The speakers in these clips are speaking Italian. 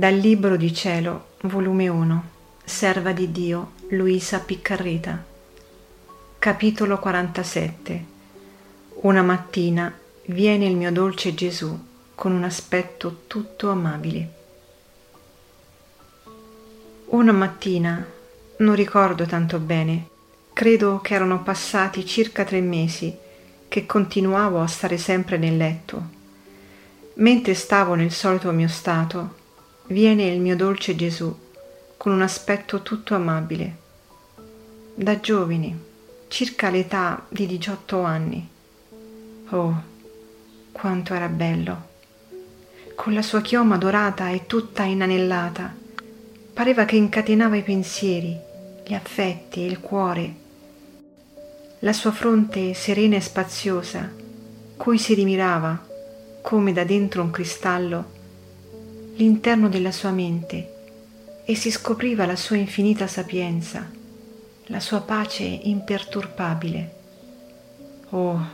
Dal Libro di Cielo, volume 1, Serva di Dio, Luisa Piccarreta. Capitolo 47. Una mattina viene il mio dolce Gesù con un aspetto tutto amabile. Una mattina, non ricordo tanto bene, credo che erano passati circa tre mesi che continuavo a stare sempre nel letto. Mentre stavo nel solito mio stato, viene il mio dolce Gesù con un aspetto tutto amabile. Da giovine, circa l'età di 18 anni. Oh, quanto era bello! Con la sua chioma dorata e tutta inanellata, pareva che incatenava i pensieri, gli affetti e il cuore. La sua fronte serena e spaziosa, cui si rimirava, come da dentro un cristallo, l'interno della sua mente e si scopriva la sua infinita sapienza, la sua pace imperturbabile. Oh,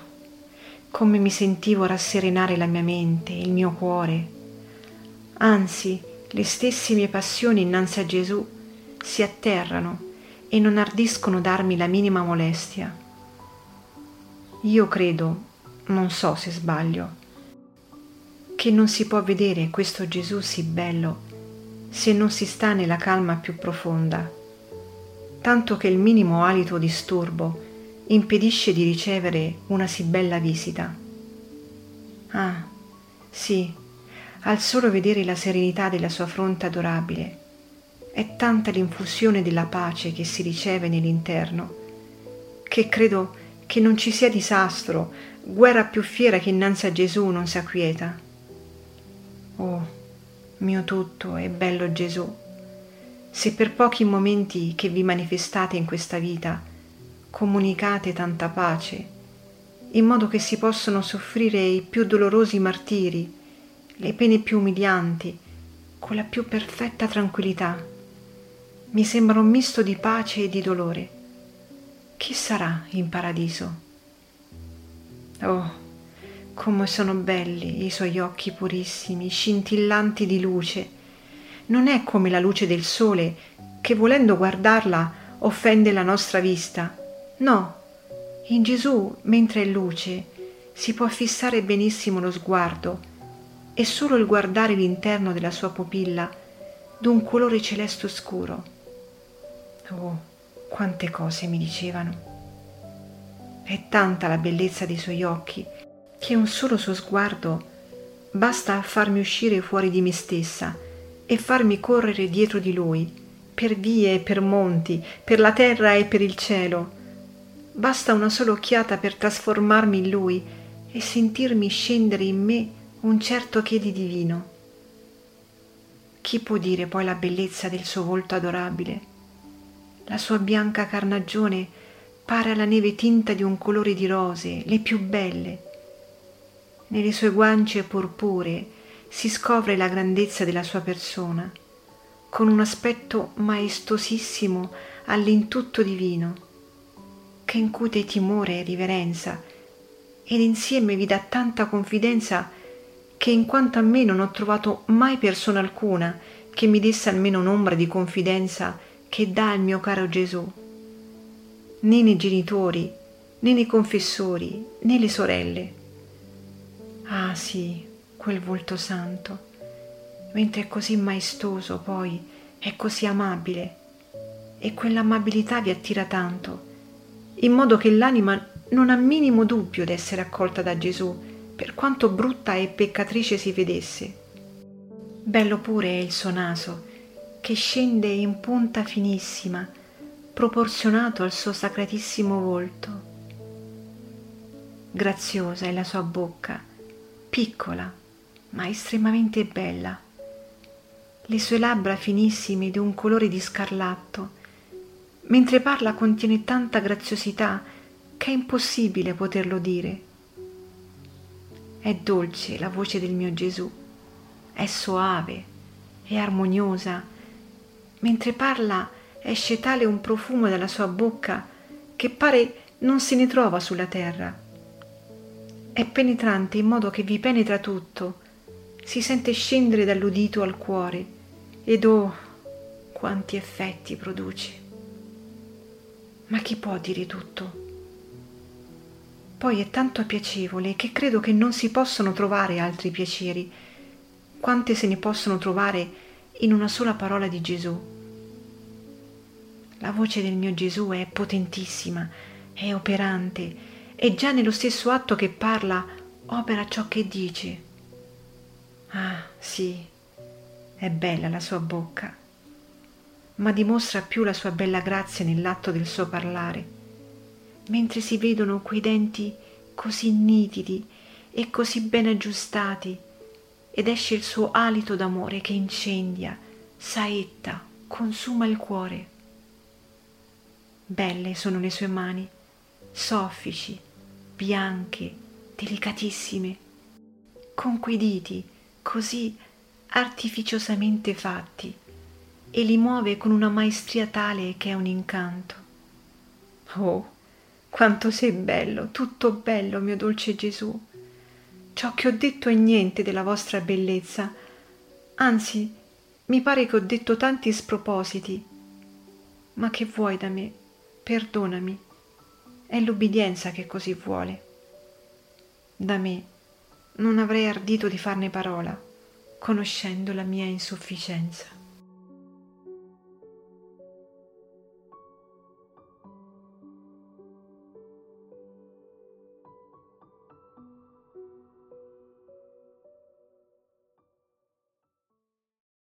come mi sentivo rasserenare la mia mente, il mio cuore. Anzi, le stesse mie passioni innanzi a Gesù si atterrano e non ardiscono darmi la minima molestia. Io credo, non so se sbaglio, che non si può vedere questo Gesù sì bello se non si sta nella calma più profonda, tanto che il minimo alito disturbo impedisce di ricevere una sì bella visita. Ah, sì, al solo vedere la serenità della sua fronte adorabile, è tanta l'infusione della pace che si riceve nell'interno, che credo che non ci sia disastro, guerra più fiera che innanzi a Gesù non si acquieta. Oh, mio tutto e bello Gesù, se per pochi momenti che vi manifestate in questa vita comunicate tanta pace, in modo che si possono soffrire i più dolorosi martiri, le pene più umilianti, con la più perfetta tranquillità. Mi sembra un misto di pace e di dolore. Chi sarà in paradiso? Oh, come sono belli i suoi occhi purissimi, scintillanti di luce. Non è come la luce del sole che volendo guardarla offende la nostra vista. No, in Gesù, mentre è luce, si può fissare benissimo lo sguardo e solo il guardare l'interno della sua pupilla d'un colore celeste scuro. Oh, quante cose mi dicevano. È tanta la bellezza dei suoi occhi che un solo suo sguardo basta a farmi uscire fuori di me stessa e farmi correre dietro di lui, per vie e per monti, per la terra e per il cielo. Basta una sola occhiata per trasformarmi in lui e sentirmi scendere in me un certo che di divino. Chi può dire poi la bellezza del suo volto adorabile? La sua bianca carnagione pare alla neve tinta di un colore di rose, le più belle, nelle sue guance purpuree si scopre la grandezza della sua persona, con un aspetto maestosissimo all'intutto divino, che incute timore e riverenza, ed insieme vi dà tanta confidenza che in quanto a me non ho trovato mai persona alcuna che mi desse almeno un'ombra di confidenza che dà al mio caro Gesù, né nei genitori, né nei confessori, né le sorelle Ah sì, quel volto santo, mentre è così maestoso poi, è così amabile, e quell'amabilità vi attira tanto, in modo che l'anima non ha minimo dubbio d'essere accolta da Gesù, per quanto brutta e peccatrice si vedesse. Bello pure è il suo naso, che scende in punta finissima, proporzionato al suo sacratissimo volto. Graziosa è la sua bocca, piccola, ma estremamente bella. Le sue labbra finissime di un colore di scarlatto. Mentre parla contiene tanta graziosità che è impossibile poterlo dire. È dolce la voce del mio Gesù, è soave, è armoniosa. Mentre parla esce tale un profumo dalla sua bocca che pare non se ne trova sulla terra è penetrante in modo che vi penetra tutto, si sente scendere dall'udito al cuore ed oh, quanti effetti produce. Ma chi può dire tutto? Poi è tanto piacevole che credo che non si possono trovare altri piaceri, quante se ne possono trovare in una sola parola di Gesù. La voce del mio Gesù è potentissima, è operante, e già nello stesso atto che parla opera ciò che dice. Ah, sì, è bella la sua bocca, ma dimostra più la sua bella grazia nell'atto del suo parlare, mentre si vedono quei denti così nitidi e così ben aggiustati, ed esce il suo alito d'amore che incendia, saetta, consuma il cuore. Belle sono le sue mani, soffici, bianche, delicatissime, con quei diti così artificiosamente fatti e li muove con una maestria tale che è un incanto. Oh, quanto sei bello, tutto bello, mio dolce Gesù. Ciò che ho detto è niente della vostra bellezza, anzi, mi pare che ho detto tanti spropositi. Ma che vuoi da me? Perdonami. È l'ubbidienza che così vuole. Da me non avrei ardito di farne parola, conoscendo la mia insufficienza.